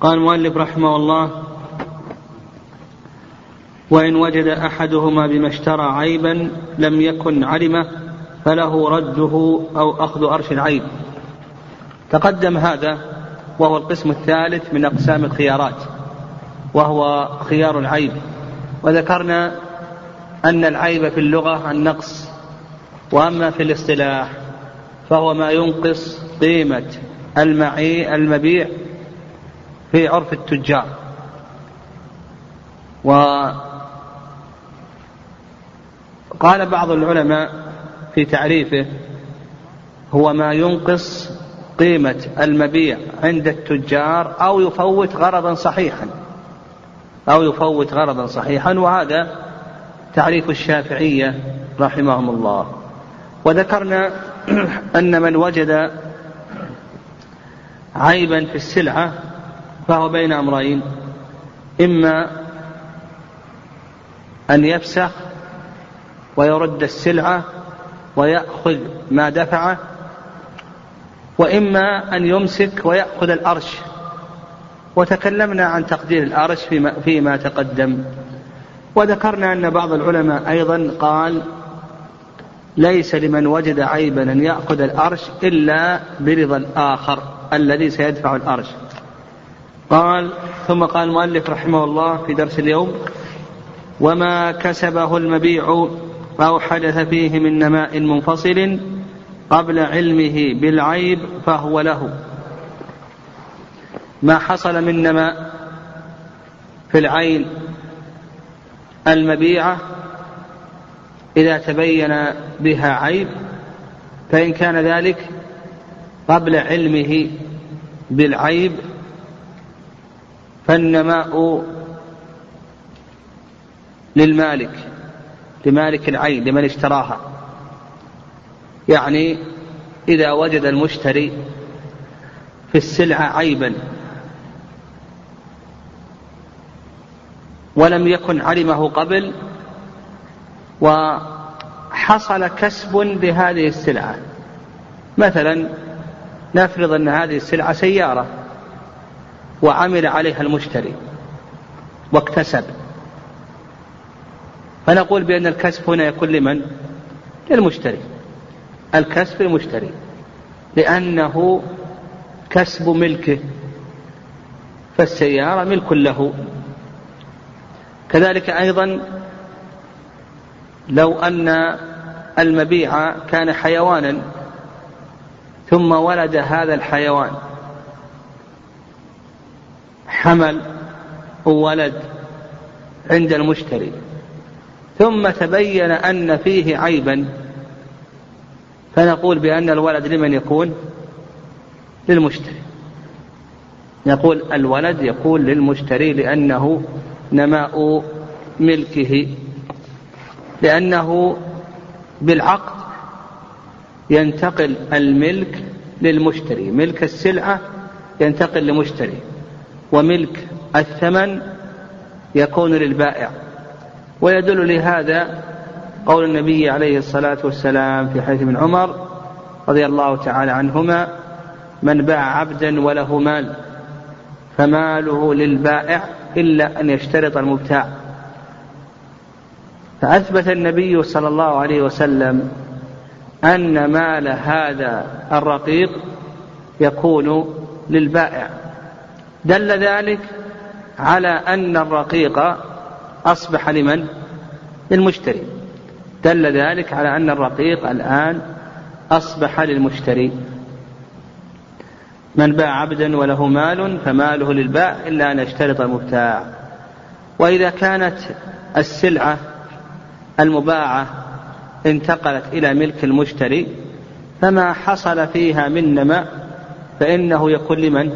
قال المؤلف رحمه الله وإن وجد أحدهما بما اشترى عيبا لم يكن علمه فله رده أو أخذ أرش العيب. تقدم هذا وهو القسم الثالث من أقسام الخيارات وهو خيار العيب. وذكرنا أن العيب في اللغة النقص وأما في الاصطلاح فهو ما ينقص قيمة المعي المبيع في عرف التجار. وقال بعض العلماء في تعريفه هو ما ينقص قيمة المبيع عند التجار أو يفوت غرضا صحيحا. أو يفوت غرضا صحيحا وهذا تعريف الشافعية رحمهم الله. وذكرنا أن من وجد عيبا في السلعة فهو بين أمرين. إما أن يفسخ ويرد السلعة ويأخذ ما دفعه وإما أن يمسك ويأخذ الأرش. وتكلمنا عن تقدير الأرش فيما, فيما تقدم. وذكرنا أن بعض العلماء أيضا قال ليس لمن وجد عيبا أن يأخذ الأرش إلا برضا الآخر الذي سيدفع الأرش. قال ثم قال المؤلف رحمه الله في درس اليوم وما كسبه المبيع أو حدث فيه من نماء منفصل قبل علمه بالعيب فهو له. ما حصل من نماء في العين المبيعة إذا تبين بها عيب فإن كان ذلك قبل علمه بالعيب فالنماء للمالك لمالك العين لمن اشتراها. يعني إذا وجد المشتري في السلعة عيبا ولم يكن علمه قبل وحصل كسب بهذه السلعة. مثلا نفرض أن هذه السلعة سيارة. وعمل عليها المشتري واكتسب. فنقول بأن الكسب هنا يكون لمن؟ للمشتري. الكسب للمشتري. لأنه كسب ملكه. فالسيارة ملك له. كذلك أيضا لو أن المبيع كان حيوانا ثم ولد هذا الحيوان حمل ولد عند المشتري. ثم تبين أن فيه عيبا فنقول بأن الولد لمن يكون؟ للمشتري. نقول الولد يكون للمشتري لأنه نماء ملكه لأنه بالعقد ينتقل الملك للمشتري ملك السلعة ينتقل لمشتري. وملك الثمن يكون للبائع. ويدل لهذا قول النبي عليه الصلاة والسلام في حديث ابن عمر رضي الله تعالى عنهما من باع عبدا وله مال فماله للبائع إلا أن يشترط المبتاع. فأثبت النبي صلى الله عليه وسلم أن مال هذا الرقيق يكون للبائع. دل ذلك على أن الرقيق أصبح لمن؟ للمشتري دل ذلك على أن الرقيق الآن أصبح للمشتري من باع عبدا وله مال فماله للبائع إلا أن يشترط المبتاع وإذا كانت السلعة المباعة انتقلت إلى ملك المشتري فما حصل فيها من نماء فإنه يكون لمن؟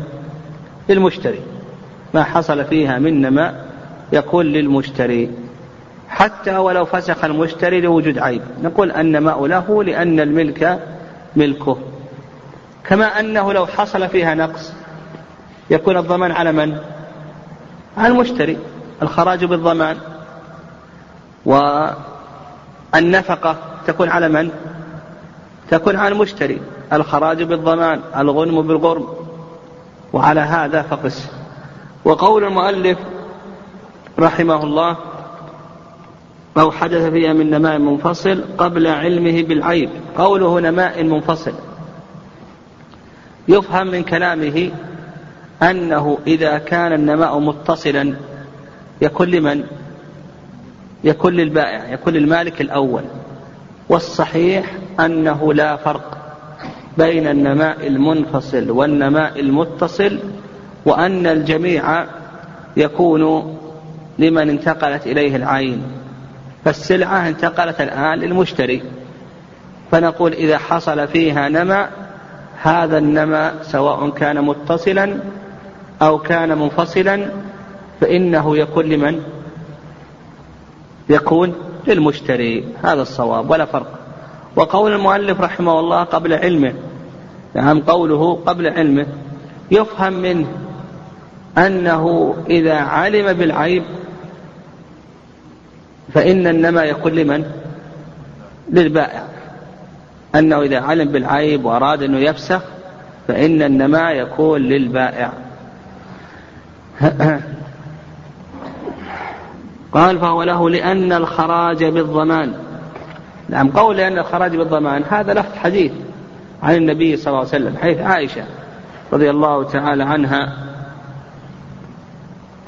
للمشتري. ما حصل فيها من نماء يكون للمشتري. حتى ولو فسخ المشتري لوجود عيب. نقول النماء له لأن الملك ملكه. كما أنه لو حصل فيها نقص يكون الضمان على من؟ على المشتري. الخراج بالضمان. والنفقة تكون على من؟ تكون على المشتري. الخراج بالضمان. الغنم بالغرم. وعلى هذا فقس. وقول المؤلف رحمه الله أو حدث فيها من نماء منفصل قبل علمه بالعيب. قوله نماء منفصل. يفهم من كلامه أنه إذا كان النماء متصلا يكون لمن؟ يكون للبائع يكون للمالك الأول. والصحيح أنه لا فرق. بين النماء المنفصل والنماء المتصل وأن الجميع يكون لمن انتقلت إليه العين. فالسلعة انتقلت الآن للمشتري. فنقول إذا حصل فيها نمى هذا النمى سواء كان متصلا أو كان منفصلا فإنه يكون لمن؟ يكون للمشتري. هذا الصواب ولا فرق. وقول المؤلف رحمه الله قبل علمه نعم قوله قبل علمه يفهم منه أنه إذا علم بالعيب فإن النمى يكون لمن؟ للبائع. أنه إذا علم بالعيب وأراد أنه يفسخ فإن النمى يكون للبائع. قال فهو له لأن الخراج بالضمان. نعم قول لأن الخراج بالضمان هذا لفظ حديث عن النبي صلى الله عليه وسلم حيث عائشة رضي الله تعالى عنها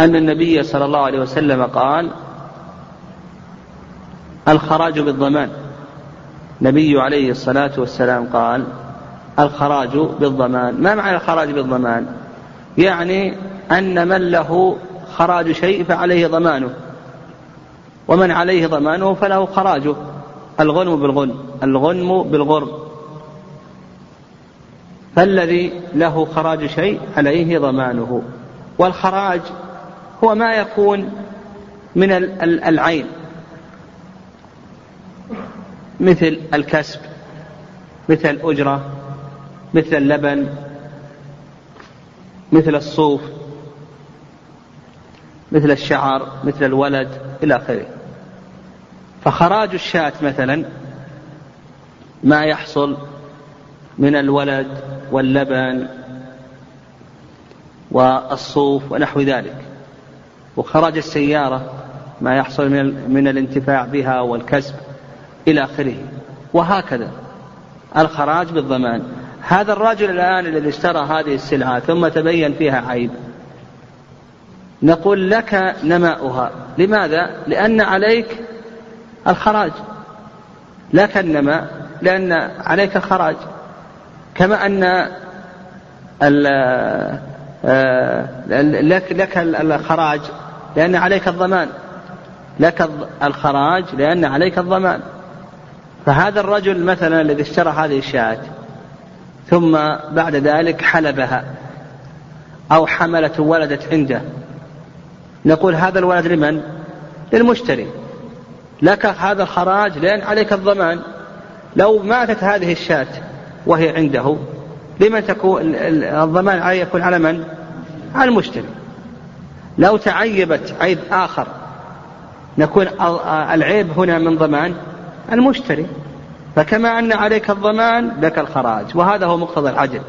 أن النبي صلى الله عليه وسلم قال الخراج بالضمان. النبي عليه الصلاة والسلام قال الخراج بالضمان. ما معنى الخراج بالضمان؟ يعني أن من له خراج شيء فعليه ضمانه ومن عليه ضمانه فله خراجه. الغنم بالغنم الغنم بالغرم فالذي له خراج شيء عليه ضمانه. والخراج هو ما يكون من العين. مثل الكسب مثل الأجرة مثل اللبن مثل الصوف مثل الشعر مثل الولد إلى آخره. فخراج الشاة مثلا ما يحصل من الولد واللبن والصوف ونحو ذلك. وخراج السيارة ما يحصل من من الانتفاع بها والكسب إلى آخره. وهكذا الخراج بالضمان. هذا الرجل الآن الذي اشترى هذه السلعة ثم تبين فيها عيب. نقول لك نماؤها. لماذا؟ لأن عليك الخراج. لك النماء لأن عليك الخراج كما أن آه، لك لك الخراج لأن عليك الضمان. لك الخراج لأن عليك الضمان. فهذا الرجل مثلا الذي اشترى هذه الشاة ثم بعد ذلك حلبها أو حملت وولدت عنده. نقول هذا الولد لمن؟ للمشتري. لك هذا الخراج لأن عليك الضمان. لو ماتت هذه الشاة وهي عنده لمن تكون الضمان عليه يكون على من؟ على المشتري لو تعيبت عيب آخر نكون العيب هنا من ضمان المشتري فكما أن عليك الضمان لك الخراج. وهذا هو مقتضى العدل.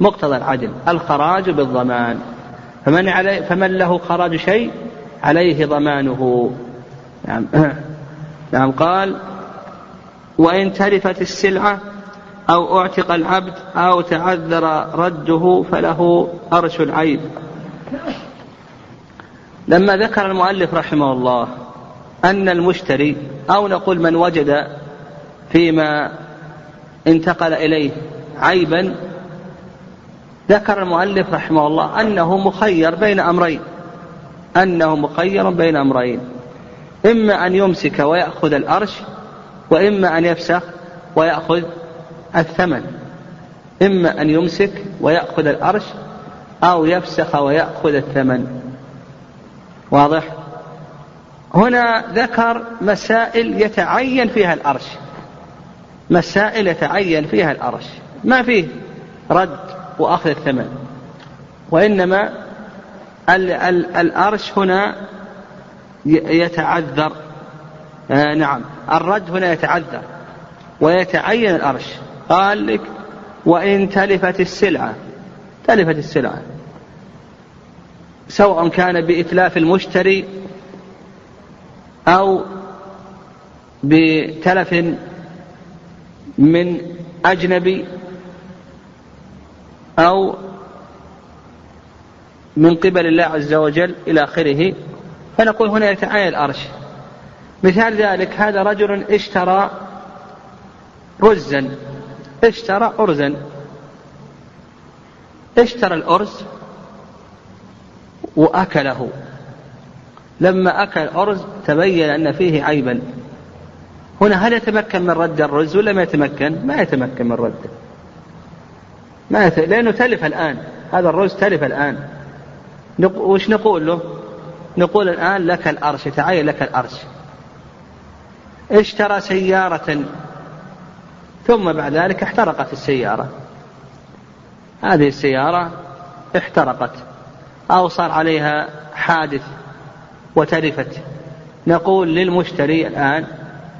مقتضى العدل. الخراج بالضمان. فمن, علي فمن له خراج شيء عليه ضمانه. نعم. نعم قال وإن تلفت السلعة أو أعتق العبد أو تعذر رده فله أرش العيب لما ذكر المؤلف رحمه الله أن المشتري أو نقول من وجد فيما انتقل إليه عيبا ذكر المؤلف رحمه الله أنه مخير بين أمرين أنه مخير بين أمرين. إما أن يمسك ويأخذ الأرش وإما أن يفسخ ويأخذ الثمن. إما أن يمسك ويأخذ الأرش أو يفسخ ويأخذ الثمن. واضح؟ هنا ذكر مسائل يتعين فيها الأرش. مسائل يتعين فيها الأرش. ما فيه؟ رد وأخذ الثمن. وإنما ال ال الأرش هنا يتعذر. آه نعم. الرد هنا يتعذر ويتعين الأرش. قال لك وإن تلفت السلعة تلفت السلعة. سواء كان بإتلاف المشتري أو بتلف من أجنبي أو من قبل الله عز وجل إلى آخره. فنقول هنا يتعين الأرش. مثال ذلك هذا رجل اشترى رزا اشترى أرزا. اشترى الأرز وأكله. لما أكل الأرز تبين أن فيه عيبا. هنا هل يتمكن من رد الرز ولا ما يتمكن؟ ما يتمكن من رده. ما يت... لأنه تلف الآن. هذا الرز تلف الآن. نق... وش نقول له؟ نقول الآن لك الأرش يتعين لك الأرش. اشترى سيارة ثم بعد ذلك احترقت السيارة. هذه السيارة احترقت أو صار عليها حادث وتلفت. نقول للمشتري الآن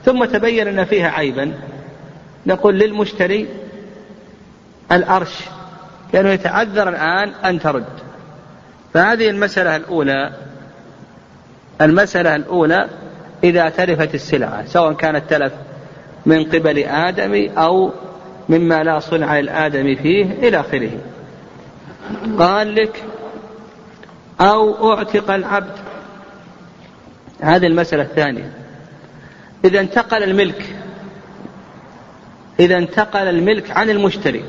ثم تبين أن فيها عيبا. نقول للمشتري الأرش لأنه يتعذر الآن أن ترد. فهذه المسألة الأولى. المسألة الأولى إذا تلفت السلعة سواء كانت تلف من قبل آدم أو مما لا صنع الآدم فيه إلى آخره. قال لك أو أعتق العبد. هذه المسألة الثانية. إذا انتقل الملك إذا انتقل الملك عن المشتري.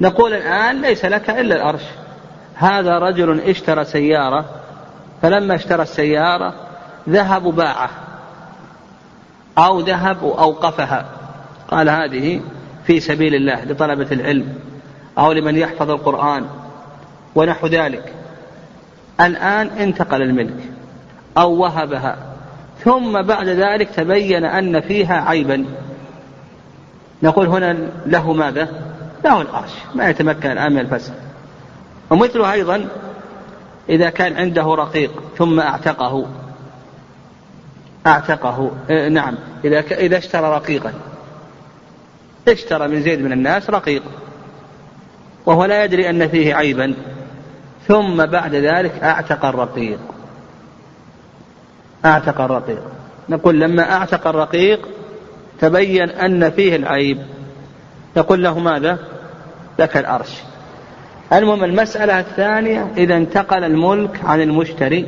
نقول الآن ليس لك إلا الأرش. هذا رجل اشترى سيارة فلما اشترى السيارة ذهب باعه أو ذهب وأوقفها. قال هذه في سبيل الله لطلبة العلم أو لمن يحفظ القرآن ونحو ذلك. الآن انتقل الملك أو وهبها. ثم بعد ذلك تبين أن فيها عيبا. نقول هنا له ماذا؟ له الأرش ما يتمكن الآن من الفسخ ومثله أيضا إذا كان عنده رقيق ثم أعتقه. أعتقه. إيه، نعم. إذا إذا اشترى رقيقا. اشترى من زيد من الناس رقيق. وهو لا يدري أن فيه عيبا. ثم بعد ذلك أعتق الرقيق. أعتق الرقيق. نقول لما أعتق الرقيق تبين أن فيه العيب. يقول له ماذا؟ لك الأرش. المهم المسألة الثانية إذا انتقل الملك عن المشتري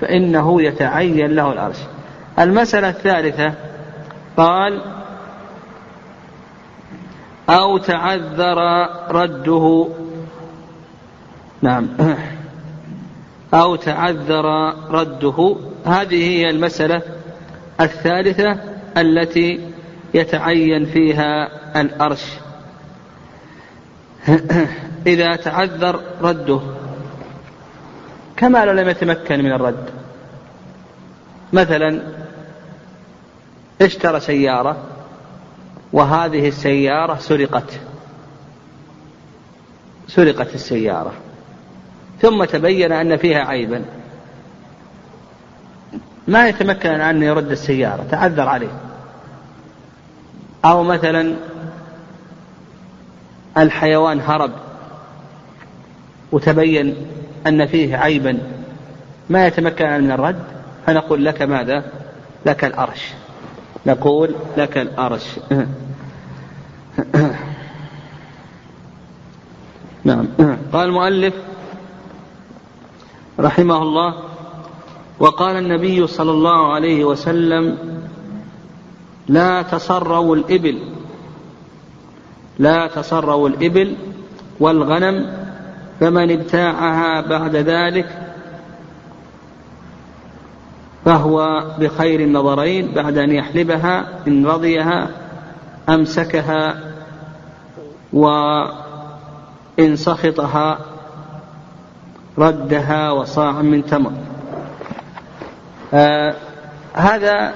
فإنه يتعين له الأرش. المسألة الثالثة قال أو تعذر رده. نعم. أو تعذر رده. هذه هي المسألة الثالثة التي يتعين فيها الأرش. إذا تعذر رده. كما لو لم يتمكن من الرد. مثلا اشترى سيارة وهذه السيارة سرقت. سرقت السيارة. ثم تبين أن فيها عيبا. ما يتمكن أن يرد السيارة تعذر عليه. أو مثلا الحيوان هرب. وتبين أن فيه عيبا ما يتمكن من الرد فنقول لك ماذا؟ لك الأرش. نقول لك الأرش. نعم. قال المؤلف رحمه الله وقال النبي صلى الله عليه وسلم لا تصروا الإبل. لا تصروا الإبل والغنم فمن ابتاعها بعد ذلك فهو بخير النظرين بعد أن يحلبها إن رضيها أمسكها وإن سخطها ردها وصاع من تمر. آه هذا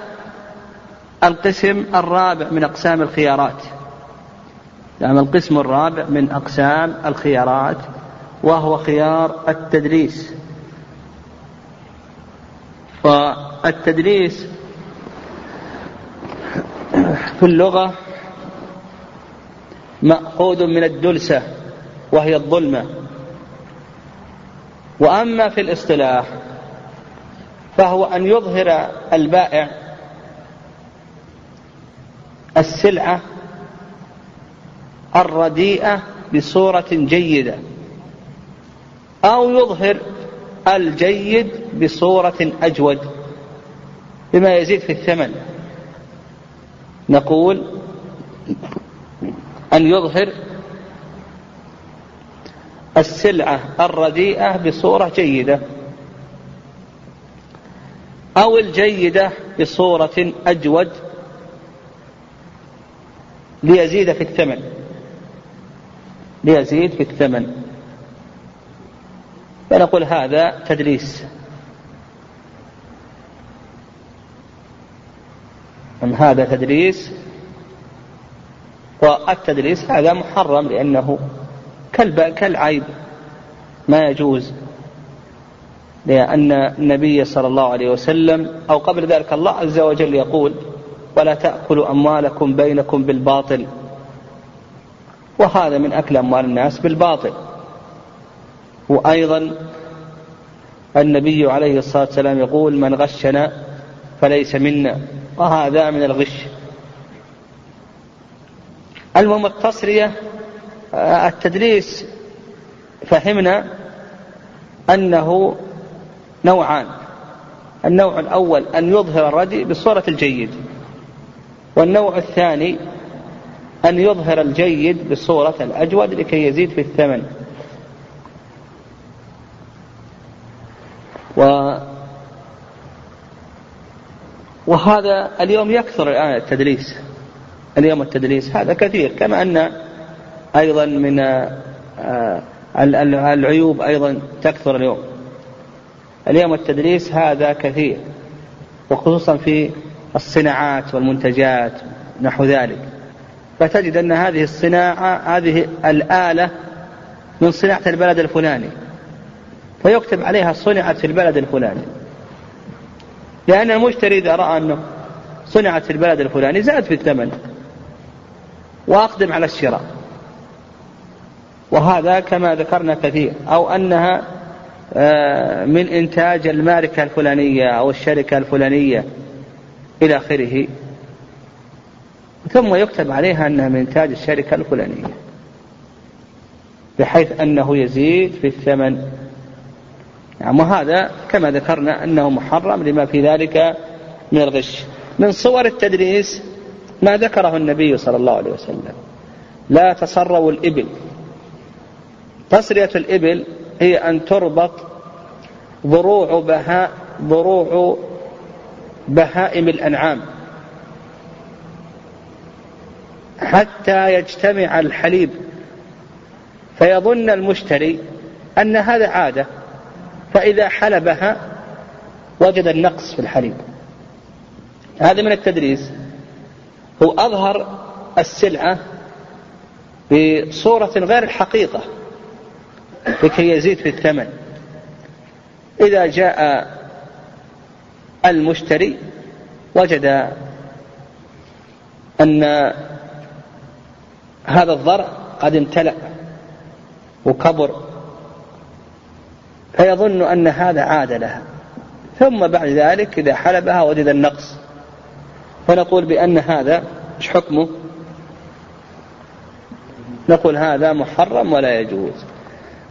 القسم الرابع من أقسام الخيارات. يعني القسم الرابع من أقسام الخيارات. وهو خيار التدريس. والتدريس في اللغة مأخوذ من الدلسة وهي الظلمة. وأما في الاصطلاح فهو أن يظهر البائع السلعة الرديئة بصورة جيدة. أو يظهر الجيد بصورة أجود بما يزيد في الثمن. نقول أن يظهر السلعة الرديئة بصورة جيدة أو الجيدة بصورة أجود ليزيد في الثمن. ليزيد في الثمن. فنقول هذا تدليس. أم هذا تدليس والتدليس هذا محرم لأنه كالعيب. ما يجوز لأن النبي صلى الله عليه وسلم أو قبل ذلك الله عز وجل يقول ولا تأكلوا أموالكم بينكم بالباطل. وهذا من أكل أموال الناس بالباطل. وأيضا النبي عليه الصلاة والسلام يقول من غشنا فليس منا وهذا من الغش. المهم التصرية التدريس فهمنا أنه نوعان. النوع الأول أن يظهر الردي بالصورة الجيد والنوع الثاني أن يظهر الجيد بالصورة الأجود لكي يزيد في الثمن. و وهذا اليوم يكثر الآن التدليس. اليوم التدليس هذا كثير كما أن أيضا من آه، العيوب أيضا تكثر اليوم. اليوم التدريس هذا كثير وخصوصا في الصناعات والمنتجات نحو ذلك. فتجد أن هذه الصناعة هذه الآلة من صناعة البلد الفلاني. فيكتب عليها صنعت في البلد الفلاني. لأن المشتري إذا رأى أنه صنعت في البلد الفلاني زاد في الثمن وأقدم على الشراء. وهذا كما ذكرنا كثير. أو أنها آه، من إنتاج الماركة الفلانية أو الشركة الفلانية إلى آخره. ثم يكتب عليها أنها من إنتاج الشركة الفلانية بحيث أنه يزيد في الثمن نعم وهذا كما ذكرنا أنه محرم لما في ذلك من الغش. من صور التدريس ما ذكره النبي صلى الله عليه وسلم. لا تصروا الإبل. تصرية الإبل هي أن تربط ضروع بهاء ضروع بهائم الأنعام. حتى يجتمع الحليب. فيظن المشتري أن هذا عادة. فإذا حلبها وجد النقص في الحليب. هذا من التدريس. هو أظهر السلعة بصورة غير الحقيقة لكي يزيد في الثمن. إذا جاء المشتري وجد أن هذا الضرع قد امتلأ وكبر فيظن أن هذا عاد لها. ثم بعد ذلك إذا حلبها وجد النقص. فنقول بأن هذا إيش حكمه؟ نقول هذا محرم ولا يجوز.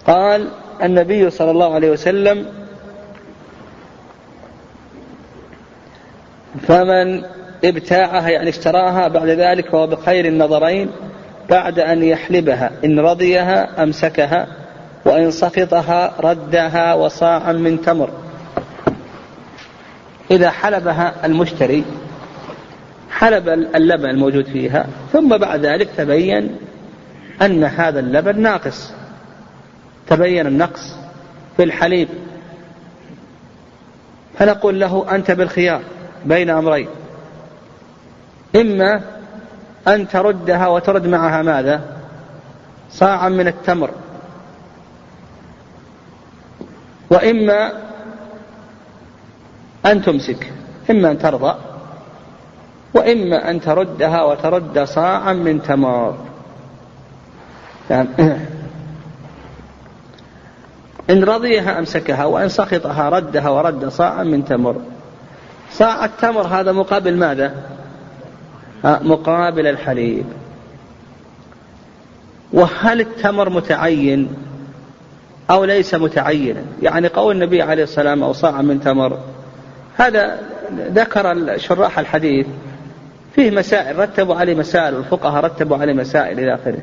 قال النبي صلى الله عليه وسلم فمن ابتاعها يعني اشتراها بعد ذلك فهو بخير النظرين بعد أن يحلبها إن رضيها أمسكها وإن سقطها ردها وصاعا من تمر. إذا حلبها المشتري حلب اللبن الموجود فيها ثم بعد ذلك تبين أن هذا اللبن ناقص. تبين النقص في الحليب. فنقول له أنت بالخيار بين أمرين. إما أن تردها وترد معها ماذا؟ صاعا من التمر. وإما أن تمسك إما أن ترضى وإما أن تردها وترد صاعا من تمر. إن رضيها أمسكها وإن سخطها ردها ورد صاعا من تمر. صاع التمر هذا مقابل ماذا؟ مقابل الحليب. وهل التمر متعين؟ أو ليس متعينا. يعني قول النبي عليه الصلاة والسلام أو صاع من تمر. هذا ذكر شراح الحديث. فيه مسائل رتبوا عليه مسائل والفقهاء رتبوا عليه مسائل إلى آخره.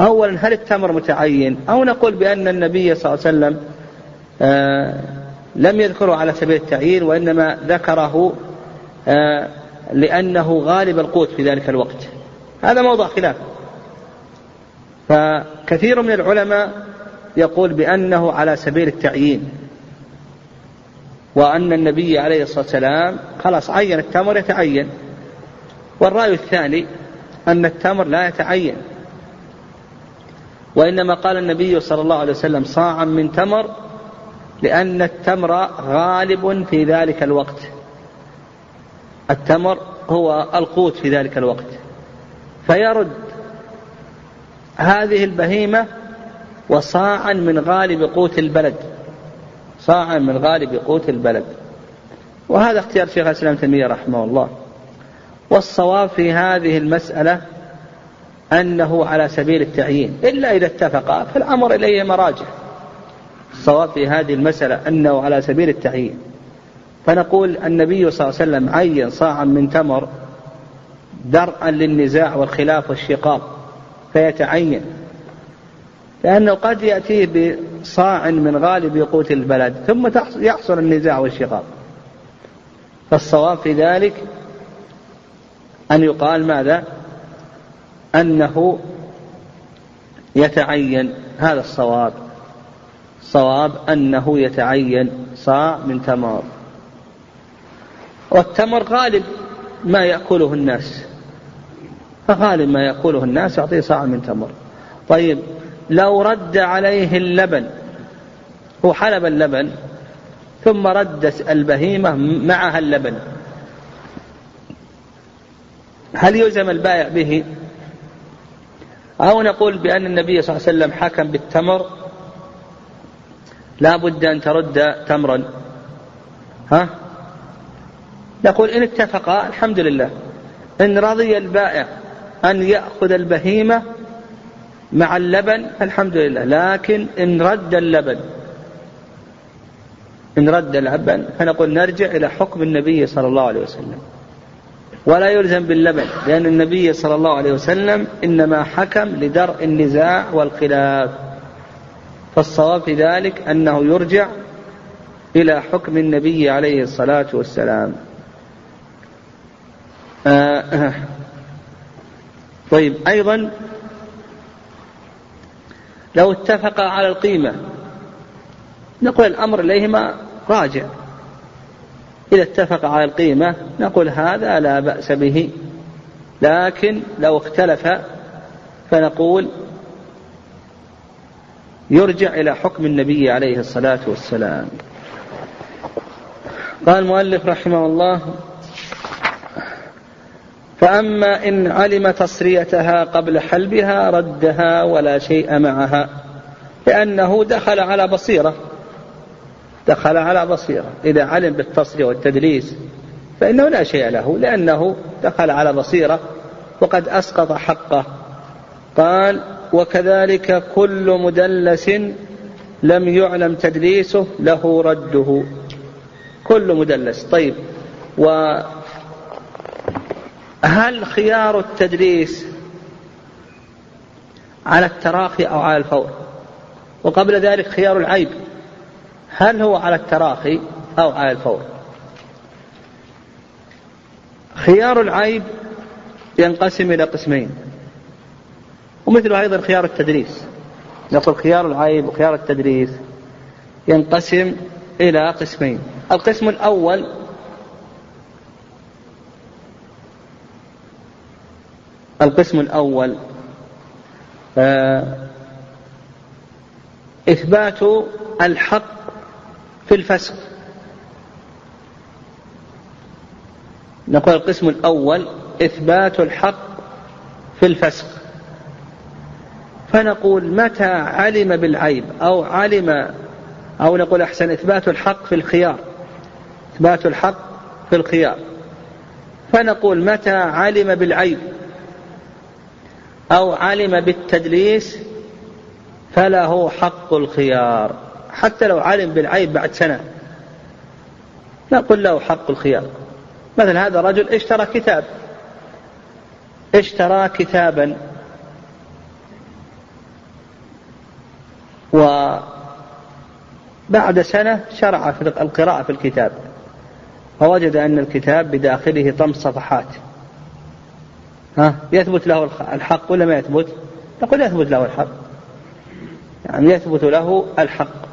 أولا هل التمر متعين؟ أو نقول بأن النبي صلى الله عليه وسلم آه لم يذكره على سبيل التعيين وإنما ذكره آه لأنه غالب القوت في ذلك الوقت. هذا موضع خلاف. فكثير من العلماء يقول بأنه على سبيل التعيين وأن النبي عليه الصلاة والسلام خلاص عين التمر يتعين. والرأي الثاني أن التمر لا يتعين وإنما قال النبي صلى الله عليه وسلم صاعا من تمر لأن التمر غالب في ذلك الوقت. التمر هو القوت في ذلك الوقت. فيرد هذه البهيمة وصاعا من غالب قوت البلد. صاعا من غالب قوت البلد. وهذا اختيار شيخ الإسلام تيمية رحمه الله. والصواب في هذه المسألة أنه على سبيل التعيين. إلا إذا اتفق فالأمر إليه مراجع. الصواب في هذه المسألة أنه على سبيل التعيين. فنقول النبي صلى الله عليه وسلم عين صاعا من تمر درءا للنزاع والخلاف والشقاق. فيتعين. لأنه قد يأتيه بصاع من غالب قوت البلد ثم يحصل النزاع والشقاق. فالصواب في ذلك أن يقال ماذا؟ أنه يتعين هذا الصواب. صواب أنه يتعين صاع من تمر. والتمر غالب ما يأكله الناس. فغالب ما يأكله الناس يعطيه صاع من تمر. طيب لو رد عليه اللبن هو حلب اللبن ثم ردت البهيمة معها اللبن. هل يلزم البائع به؟ أو نقول بأن النبي صلى الله عليه وسلم حكم بالتمر لا بد أن ترد تمرا. ها؟ نقول إن اتفقا الحمد لله. إن رضي البائع أن يأخذ البهيمة مع اللبن الحمد لله. لكن إن رد اللبن إن رد اللبن فنقول نرجع إلى حكم النبي صلى الله عليه وسلم. ولا يلزم باللبن لأن النبي صلى الله عليه وسلم إنما حكم لدرء النزاع والخلاف. فالصواب في ذلك أنه يرجع إلى حكم النبي عليه الصلاة والسلام. آه طيب أيضا لو اتفقا على القيمة نقول الأمر إليهما راجع. إذا اتفق على القيمة نقول هذا لا بأس به. لكن لو اختلف فنقول يرجع إلى حكم النبي عليه الصلاة والسلام. قال المؤلف رحمه الله فأما إن علم تصريتها قبل حلبها ردها ولا شيء معها لأنه دخل على بصيرة دخل على بصيرة. إذا علم بالتصرية والتدليس فإنه لا شيء له لأنه دخل على بصيرة وقد أسقط حقه. قال وكذلك كل مدلس لم يعلم تدليسه له رده. كل مدلس. طيب و هل خيار التدليس على التراخي أو على الفور؟ وقبل ذلك خيار العيب هل هو على التراخي أو على الفور؟ خيار العيب ينقسم إلى قسمين ومثله أيضا خيار التدريس. نقول خيار العيب وخيار التدريس ينقسم إلى قسمين. القسم الأول القسم الأول آه، إثبات الحق في الفسق. نقول القسم الأول إثبات الحق في الفسق. فنقول متى علم بالعيب أو علم أو نقول أحسن إثبات الحق في الخيار. إثبات الحق في الخيار. فنقول متى علم بالعيب. أو علم بالتدليس فله حق الخيار. حتى لو علم بالعيب بعد سنة نقول له حق الخيار. مثل هذا رجل اشترى كتاب. اشترى كتابا. وبعد سنة شرع في القراءة في الكتاب. فوجد أن الكتاب بداخله طمس صفحات. ها؟ يثبت له الحق ولا ما يثبت؟ نقول يثبت له الحق. يعني يثبت له الحق.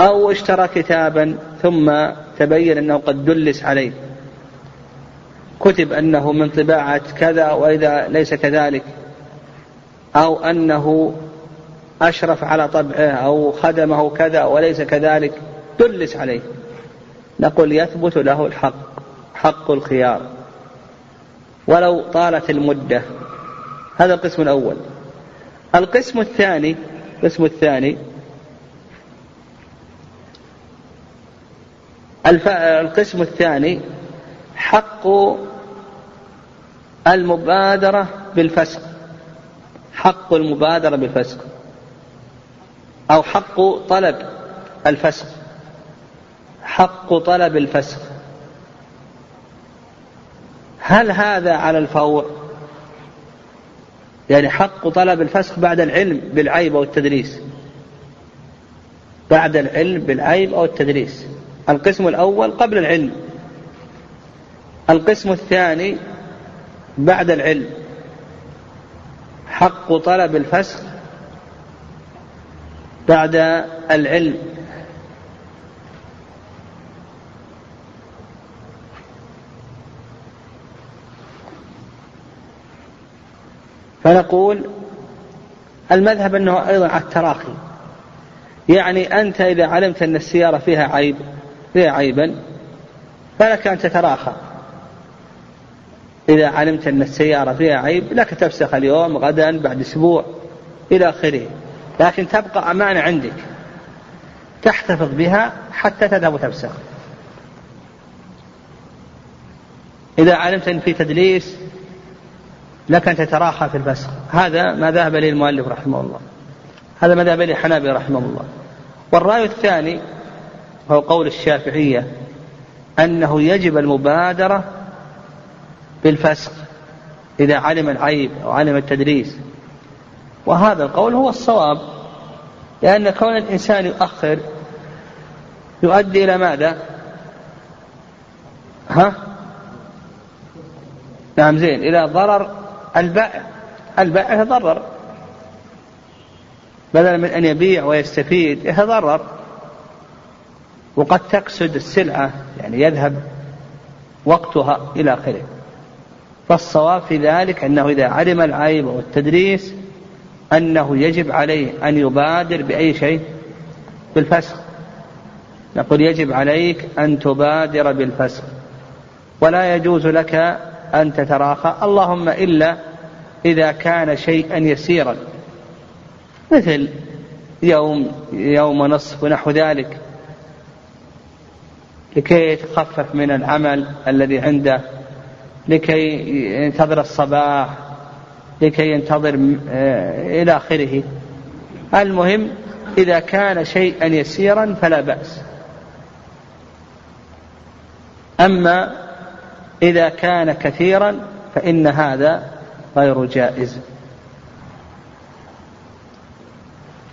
أو اشترى كتابا ثم تبين أنه قد دلس عليه. كتب أنه من طباعة كذا وإذا ليس كذلك. أو أنه أشرف على طبعه أو خدمه كذا وليس كذلك. دلس عليه. نقول يثبت له الحق. حق الخيار. ولو طالت المدة. هذا القسم الأول. القسم الثاني القسم الثاني القسم الثاني حق المبادرة بالفسق. حق المبادرة بالفسق. أو حق طلب الفسق. حق طلب الفسق. هل هذا على الفور؟ يعني حق طلب الفسق بعد العلم بالعيب أو التدريس بعد العلم بالعيب أو التدريس القسم الأول قبل العلم. القسم الثاني بعد العلم. حق طلب الفسخ بعد العلم. فنقول المذهب أنه أيضا على التراخي. يعني أنت إذا علمت أن السيارة فيها عيب فيها عيبا فلك أن تتراخى. إذا علمت أن السيارة فيها عيب لك تفسخ اليوم غدا بعد أسبوع إلى آخره. لكن تبقى أمانة عندك. تحتفظ بها حتى تذهب تفسخ إذا علمت أن في تدليس لك أن تتراخى في الفسخ هذا ما ذهب إليه المؤلف رحمه الله. هذا ما ذهب إليه حنابل رحمه الله. والرأي الثاني هو قول الشافعية أنه يجب المبادرة بالفسق إذا علم العيب أو علم التدريس. وهذا القول هو الصواب لأن كون الإنسان يؤخر يؤدي إلى ماذا؟ ها؟ نعم زين. إلى ضرر البائع البائع يتضرر. بدلا من أن يبيع ويستفيد يتضرر. وقد تكسد السلعة يعني يذهب وقتها إلى آخره. فالصواب في ذلك أنه إذا علم العيب والتدريس أنه يجب عليه أن يبادر بأي شيء؟ بالفسخ. نقول يجب عليك أن تبادر بالفسخ. ولا يجوز لك أن تتراخى. اللهم إلا إذا كان شيئا يسيرا. مثل يوم يوم ونصف ونحو ذلك. لكي يتخفف من العمل الذي عنده. لكي ينتظر الصباح. لكي ينتظر آه، إلى آخره. المهم إذا كان شيئا يسيرا فلا بأس. أما إذا كان كثيرا فإن هذا غير جائز.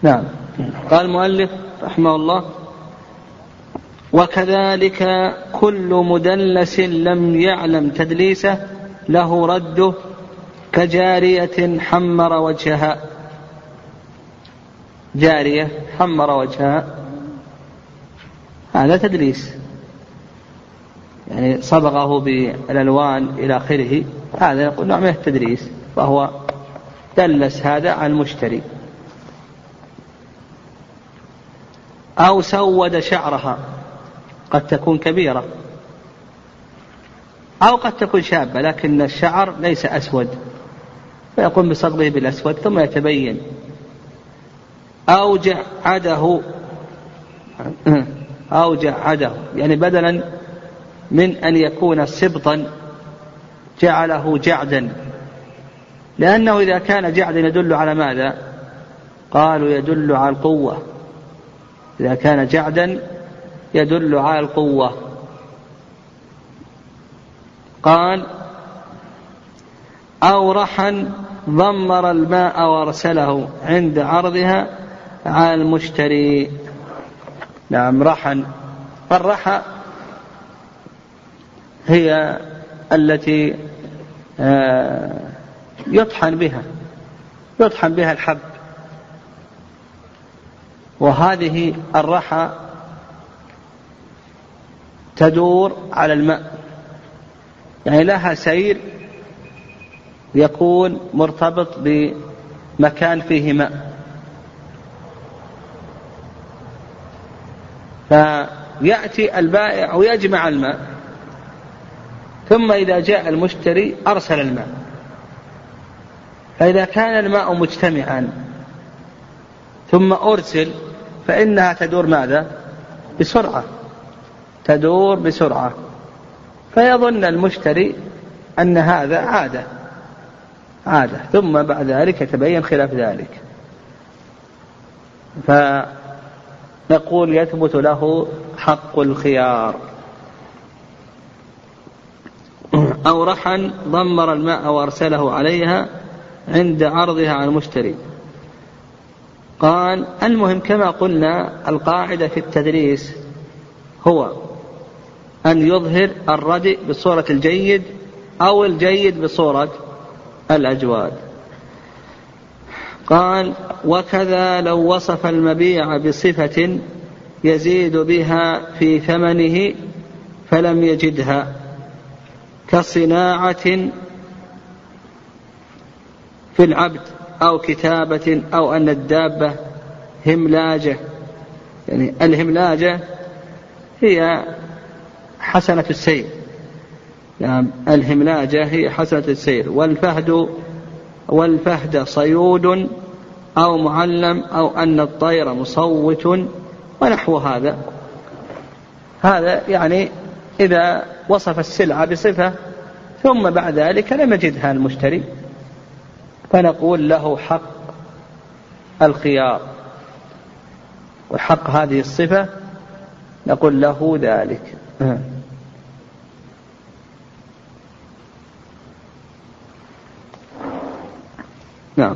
نعم. قال المؤلف رحمه الله وكذلك كل مدلس لم يعلم تدليسه له رده كجارية حمر وجهها. جارية حمر وجهها. هذا تدليس. يعني صبغه بالألوان إلى آخره هذا نقول نوع من التدليس وهو دلس هذا على المشتري. أو سود شعرها قد تكون كبيرة. أو قد تكون شابة لكن الشعر ليس أسود. فيقوم بصبغه بالأسود ثم يتبين. أو جعده أو جعده يعني بدلا من أن يكون سبطا جعله جعدا. لأنه إذا كان جعدا يدل على ماذا؟ قالوا يدل على القوة. إذا كان جعدا يدل على القوة. قال أو رحا ضمر الماء وأرسله عند عرضها على المشتري. نعم رحا. فالرحى هي التي آه، يطحن بها يطحن بها الحب. وهذه الرحى تدور على الماء. يعني لها سير يكون مرتبط بمكان فيه ماء. فيأتي البائع ويجمع الماء. ثم إذا جاء المشتري أرسل الماء. فإذا كان الماء مجتمعا ثم أرسل فإنها تدور ماذا؟ بسرعة. تدور بسرعة. فيظن المشتري أن هذا عادة. عادة. ثم بعد ذلك يتبين خلاف ذلك. فنقول يثبت له حق الخيار. أو رحا ضمر الماء وأرسله عليها عند عرضها على المشتري. قال المهم كما قلنا القاعدة في التدريس هو أن يظهر الردء بصورة الجيد أو الجيد بصورة الأجواد. قال وكذا لو وصف المبيع بصفة يزيد بها في ثمنه فلم يجدها. كصناعة في العبد أو كتابة أو أن الدابة هملاجة. يعني الهملاجة هي حسنة السير. نعم الهملاجة هي حسنة السير. والفهد والفهد صيود أو معلم أو أن الطير مصوت ونحو هذا. هذا يعني إذا وصف السلعة بصفة ثم بعد ذلك لم يجدها المشتري. فنقول له حق الخيار. وحق هذه الصفة نقول له ذلك. نعم.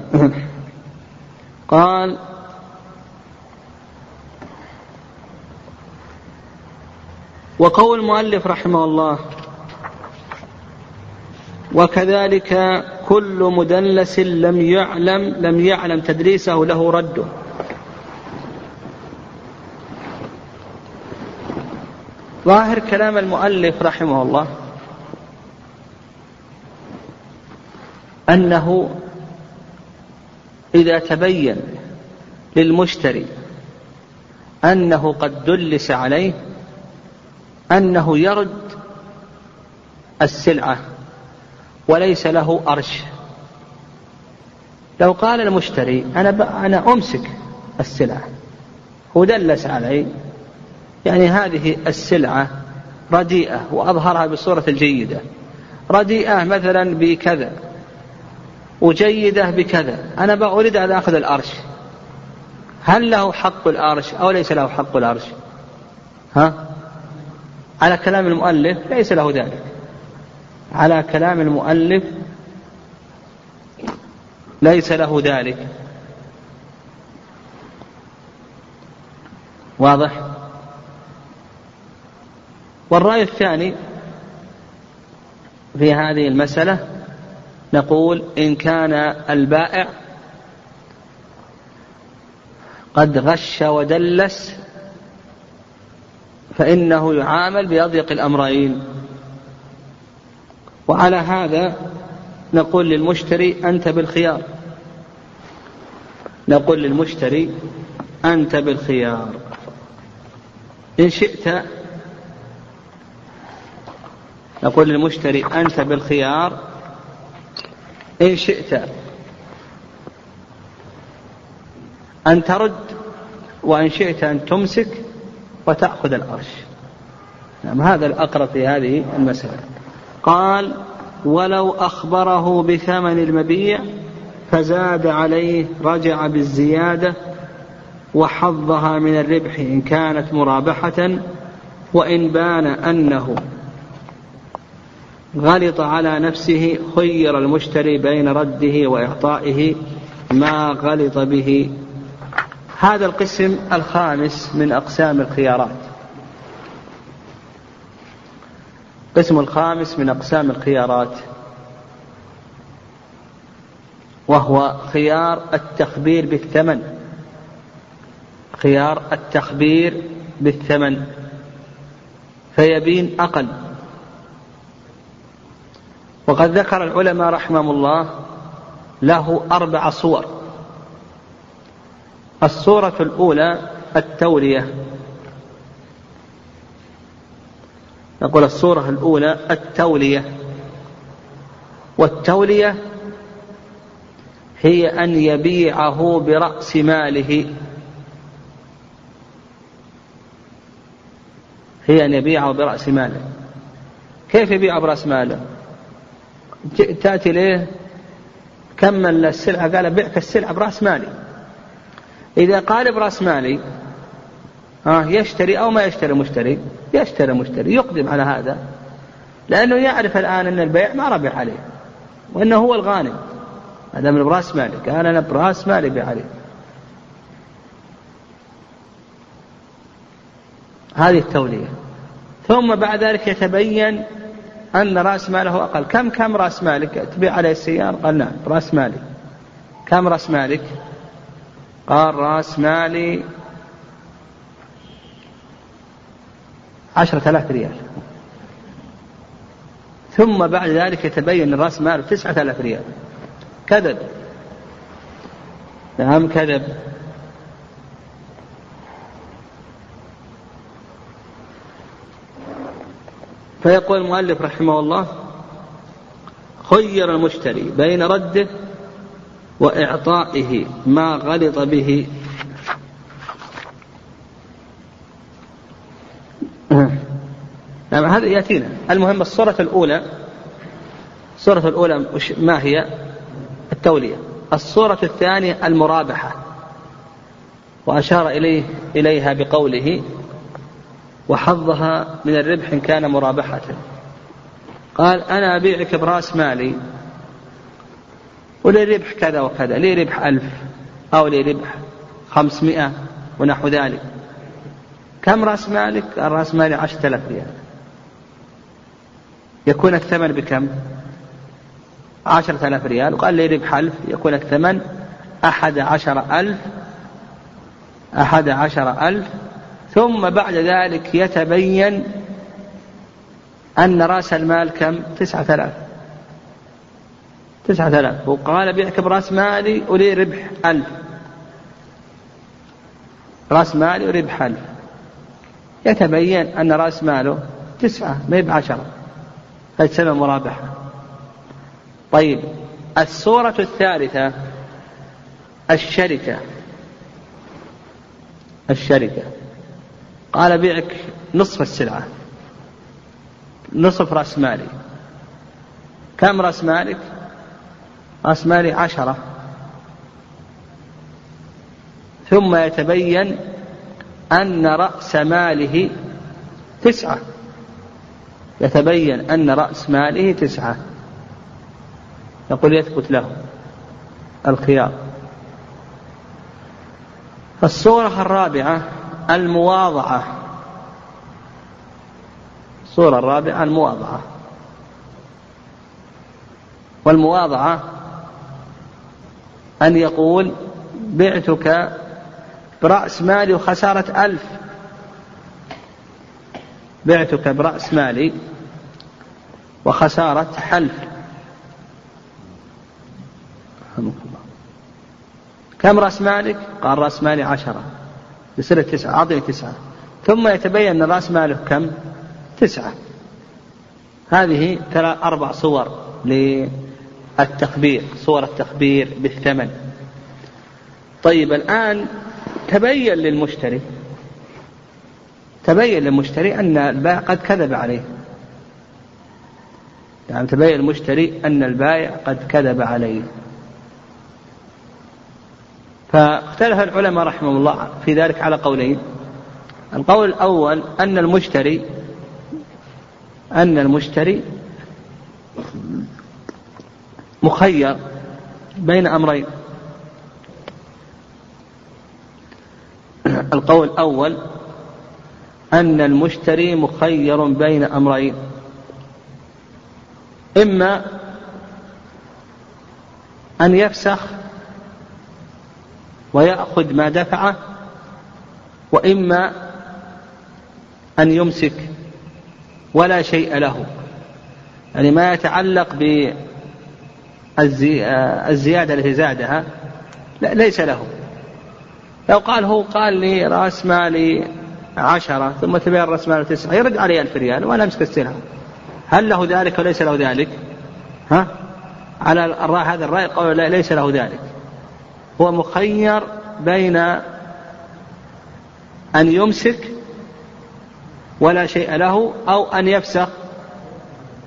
قال وقول المؤلف رحمه الله وكذلك كل مدلس لم يعلم لم يعلم تدريسه له رده. ظاهر كلام المؤلف رحمه الله أنه إذا تبين للمشتري أنه قد دلس عليه أنه يرد السلعة وليس له أرش. لو قال المشتري أنا أنا أمسك السلعة. ودلس علي. يعني هذه السلعة رديئة وأظهرها بالصورة الجيدة. رديئة مثلا بكذا وجيدة بكذا. أنا أريد أن آخذ الأرش. هل له حق الأرش أو ليس له حق الأرش؟ ها؟ على كلام المؤلف ليس له ذلك. على كلام المؤلف ليس له ذلك. واضح؟ والرأي الثاني في هذه المسألة نقول إن كان البائع قد غش ودلس فإنه يعامل بأضيق الأمرين. وعلى هذا نقول للمشتري أنت بالخيار. نقول للمشتري أنت بالخيار. إن شئت نقول للمشتري أنت بالخيار. إن شئت أن ترد وإن شئت أن تمسك وتأخذ الأرش نعم هذا الأقرب في هذه المسألة. قال ولو أخبره بثمن المبيع فزاد عليه رجع بالزيادة وحظها من الربح إن كانت مرابحة وإن بان أنه غلط على نفسه خير المشتري بين رده وإعطائه ما غلط به هذا القسم الخامس من أقسام الخيارات. القسم الخامس من أقسام الخيارات وهو خيار التخبير بالثمن. خيار التخبير بالثمن. فيبين أقل. وقد ذكر العلماء رحمهم الله له أربع صور. الصورة الأولى التولية. نقول الصورة الأولى التولية. والتولية هي أن يبيعه برأس ماله. هي أن يبيعه برأس ماله. كيف يبيعه برأس ماله؟ تأتي إليه كمل السلعة؟ قال بيعك السلعة برأس مالي. إذا قال برأس مالي ها يشتري أو ما يشتري المشتري يشتري المشتري يقدم على هذا لأنه يعرف الآن أن البيع ما ربح عليه وأنه هو الغانم. هذا من برأس مالي قال أنا برأس مالي بيع عليه. هذه التولية. ثم بعد ذلك يتبين أن رأس ماله أقل. كم كم رأس مالك تبيع عليه السيارة؟ قال نعم رأس مالي. كم رأس مالك؟ قال رأس مالي عشرة آلاف ريال. ثم بعد ذلك يتبين أن رأس ماله تسعة آلاف ريال. كذب. نعم كذب. فيقول المؤلف رحمه الله خير المشتري بين رده وإعطائه ما غلط به. نعم هذا يأتينا. المهم الصورة الأولى. الصورة الأولى ما هي؟ التولية. الصورة الثانية المرابحة. وأشار إليه إليها بقوله وحظها من الربح إن كان مرابحة. قال أنا أبيعك برأس مالي. ولي ربح كذا وكذا لي ربح ألف أو لي ربح خمسمائة ونحو ذلك. كم رأس مالك؟ قال رأس مالي عشرة آلاف ريال. يكون الثمن بكم؟ عشرة آلاف ريال. وقال لي ربح ألف يكون الثمن أحد عشر ألف أحد عشر ألف. ثم بعد ذلك يتبين أن رأس المال كم؟ تسعة آلاف. تسعة آلاف. وقال بيعك برأس مالي ولي ربح ألف. رأس مالي وربح ألف. يتبين أن رأس ماله تسعة ما بعشرة. فتسمى مرابحة. طيب الصورة الثالثة الشركة. الشركة. قال بيعك نصف السلعة. نصف رأس مالي. كم رأس مالك؟ رأس مالي عشرة. ثم يتبين أن رأس ماله تسعة. يتبين أن رأس ماله تسعة. يقول يثبت له الخيار. الصورة الرابعة المواضعة. الصورة الرابعة المواضعة. والمواضعة أن يقول بعتك برأس مالي وخسارة ألف. بعتك برأس مالي وخسارة ألف. كم رأس مالك؟ قال رأس مالي عشرة. يصير تسعة أعطني تسعة. ثم يتبين أن رأس ماله كم؟ تسعة. هذه أربع صور للتخبير صور التخبير بالثمن. طيب الآن تبين للمشتري تبين للمشتري أن البائع قد كذب عليه. يعني تبين المشتري أن البائع قد كذب عليه. فاختلف العلماء رحمهم الله في ذلك على قولين. القول الأول أن المشتري أن المشتري مخير بين أمرين. القول الأول أن المشتري مخير بين أمرين. إما أن يفسخ ويأخذ ما دفعه وإما أن يمسك ولا شيء له. يعني ما يتعلق بالزيادة التي زادها لا ليس له. لو قال هو قال لي رأس مالي عشرة ثم تبين رأس ماله تسعة يرد علي ألف ريال وأنا أمسك السلعة. هل له ذلك وليس له ذلك؟ ها؟ على الرأي هذا الرأي قول ليس له ذلك. هو مخير بين أن يمسك ولا شيء له أو أن يفسخ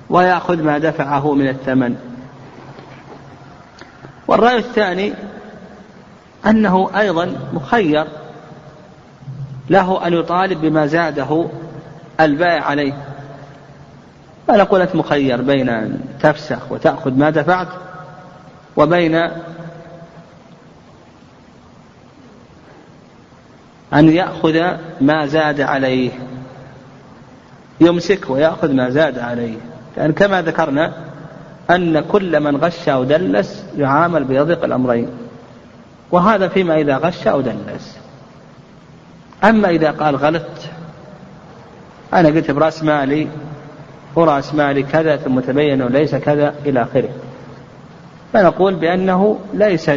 ويأخذ ما دفعه من الثمن. والرأي الثاني أنه أيضا مخير له أن يطالب بما زاده البائع عليه. فنقول أنت مخير بين أن تفسخ وتأخذ ما دفعت وبين أن يأخذ ما زاد عليه يمسك ويأخذ ما زاد عليه لأن كما ذكرنا أن كل من غش أو دلس يعامل بيضيق الأمرين. وهذا فيما إذا غش أو دلس. أما إذا قال غلطت أنا قلت برأس مالي ورأس مالي كذا ثم تبين ليس كذا إلى آخره. فنقول بأنه ليس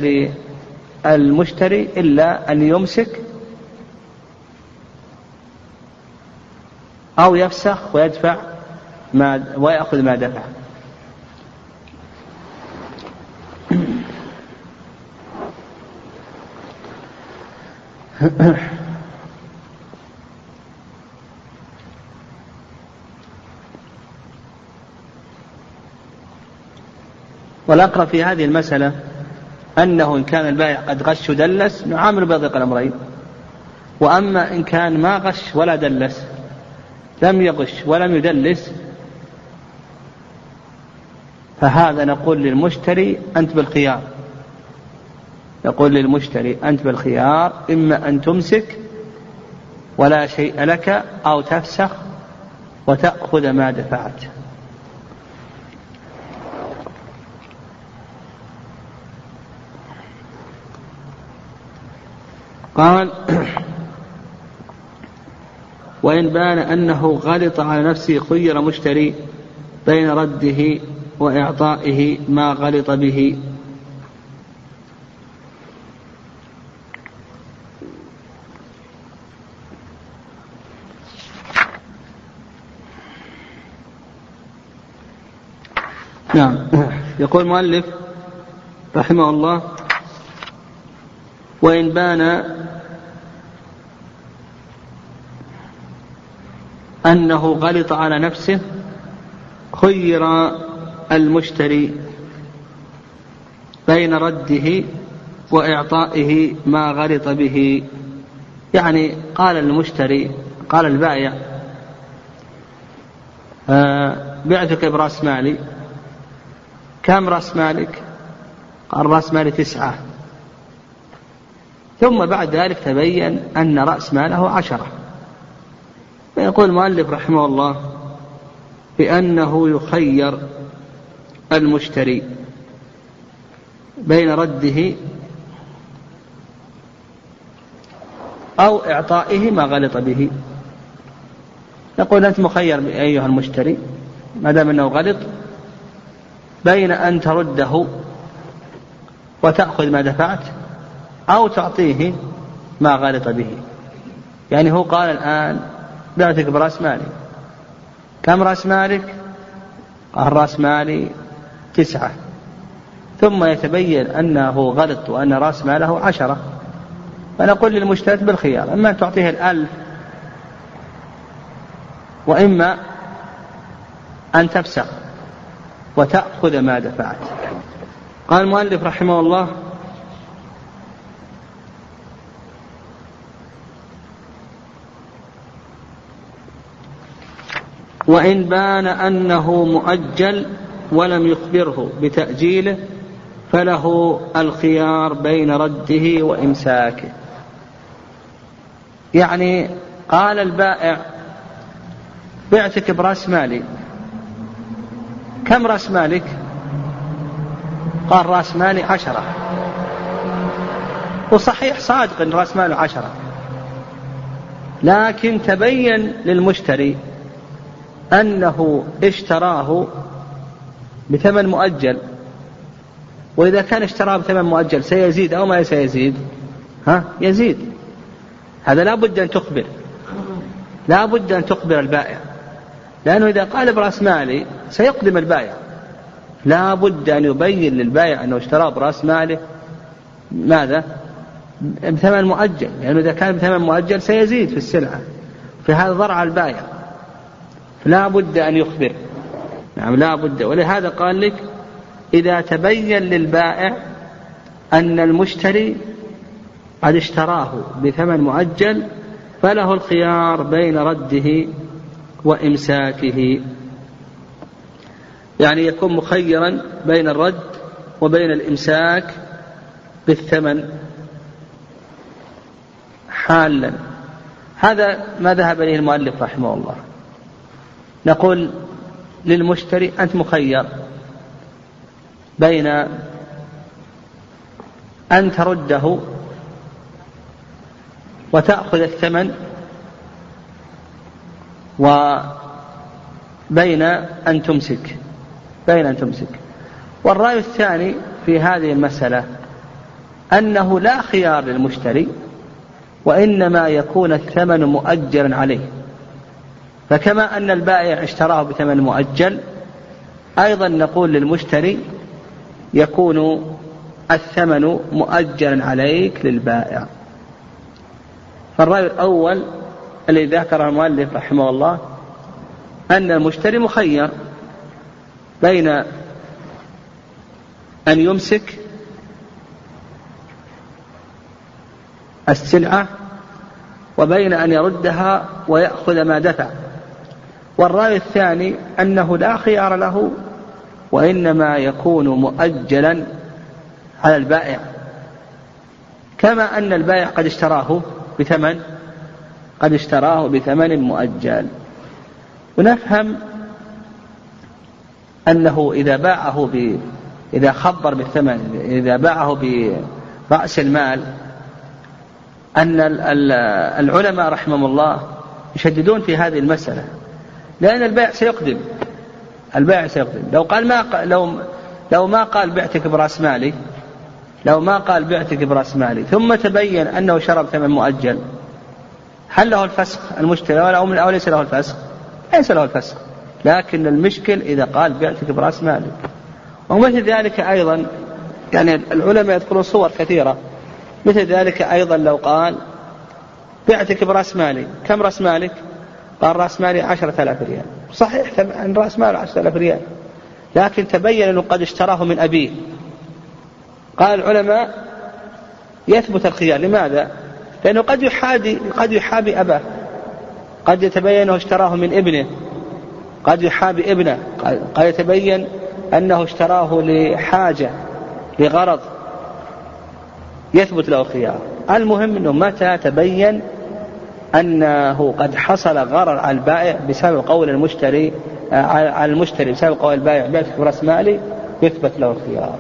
للمشتري إلا أن يمسك أو يفسخ ويدفع ما ويأخذ ما دفع. والأقرب في هذه المسألة أنه إن كان البائع قد غش ودلس نعامل بضيق الأمرين. وأما إن كان ما غش ولا دلس لم يغش ولم يدلس فهذا نقول للمشتري أنت بالخيار. نقول للمشتري أنت بالخيار إما أن تمسك ولا شيء لك أو تفسخ وتأخذ ما دفعت. قال وإن بان أنه غلط على نفسه خير مشتري بين رده وإعطائه ما غلط به نعم يقول المؤلف رحمه الله وإن بان أنه غلط على نفسه خير المشتري بين رده وإعطائه ما غلط به. يعني قال المشتري قال البائع آه بعتك برأس مالي كم رأس مالك؟ قال رأس مالي تسعة. ثم بعد ذلك تبين أن رأس ماله عشرة. فيقول المؤلف رحمه الله بأنه يخير المشتري بين رده أو إعطائه ما غلط به. نقول أنت مخير أيها المشتري ما دام أنه غلط بين أن ترده وتأخذ ما دفعت أو تعطيه ما غلط به. يعني هو قال الآن بعتك برأس مالي. كم رأس مالك؟ قال رأس مالي تسعة. ثم يتبين أنه غلط وأن رأس ماله عشرة. فنقول للمشتري بالخيار إما أن تعطيه الألف وإما أن تفسخ. وتأخذ ما دفعت. قال المؤلف رحمه الله وإن بان أنه مؤجل ولم يخبره بتأجيله فله الخيار بين رده وإمساكه. يعني قال البائع بعتك برأس مالي كم رأس مالك؟ قال رأس مالي عشرة. وصحيح صادق أن رأس ماله عشرة. لكن تبين للمشتري أنه اشتراه بثمن مؤجل. وإذا كان اشتراه بثمن مؤجل سيزيد أو ما سيزيد؟ ها؟ يزيد. هذا لا بد أن تخبر. لا بد أن تخبر البائع. لأنه إذا قال برأس مالي سيقدم البائع. لا بد أن يبين للبائع أنه اشتراه برأس ماله. ماذا؟ بثمن مؤجل. لأنه إذا كان بثمن مؤجل سيزيد في السلعة. في هذا ضرع البائع. لا بد أن يخبر. نعم لا بد. ولهذا قال لك إذا تبين للبائع أن المشتري قد اشتراه بثمن مؤجل فله الخيار بين رده وإمساكه. يعني يكون مخيرا بين الرد وبين الإمساك بالثمن حالا. هذا ما ذهب إليه المؤلف رحمه الله. نقول للمشتري أنت مخير بين أن ترده وتأخذ الثمن وبين أن تمسك. بين أن تمسك. والرأي الثاني في هذه المسألة أنه لا خيار للمشتري وإنما يكون الثمن مؤجلا عليه. فكما أن البائع اشتراه بثمن مؤجل أيضا نقول للمشتري يكون الثمن مؤجلا عليك للبائع. فالرأي الأول الذي ذكره المؤلف رحمه الله أن المشتري مخير. بين أن يمسك السلعة وبين أن يردها ويأخذ ما دفع. والرأي الثاني أنه لا خيار له وإنما يكون مؤجلا على البائع. كما أن البائع قد اشتراه بثمن قد اشتراه بثمن مؤجل. ونفهم أنه إذا باعه ب إذا خبر بالثمن إذا باعه برأس المال أن العلماء رحمهم الله يشددون في هذه المسألة. لأن البيع سيقدم. البيع سيقدم. لو قال ما لو لو ما قال بعتك برأس مالي لو ما قال بعتك برأس مالي ثم تبين أنه شرب ثمن مؤجل هل له الفسخ المشتري أو ليس له الفسخ؟ ليس له الفسخ. لكن المشكل إذا قال بعتك برأس مالي ومثل ذلك أيضا يعني العلماء يذكرون صور كثيرة. مثل ذلك أيضا لو قال بعتك برأس مالي كم رأس مالك؟ قال رأس مالي عشرة آلاف ريال. صحيح أن رأس ماله عشرة آلاف ريال. لكن تبين أنه قد اشتراه من أبيه. قال العلماء يثبت الخيار. لماذا؟ لأنه قد يحادي قد يحابي أباه. قد يتبين أنه اشتراه من ابنه. قد يحابي ابنه. قد يتبين أنه اشتراه لحاجة لغرض يثبت له الخيار. المهم أنه متى تبين أنه قد حصل غرر على البائع بسبب قول المشتري على المشتري بسبب قول البائع بعتك برأس مالي يثبت له الخيار.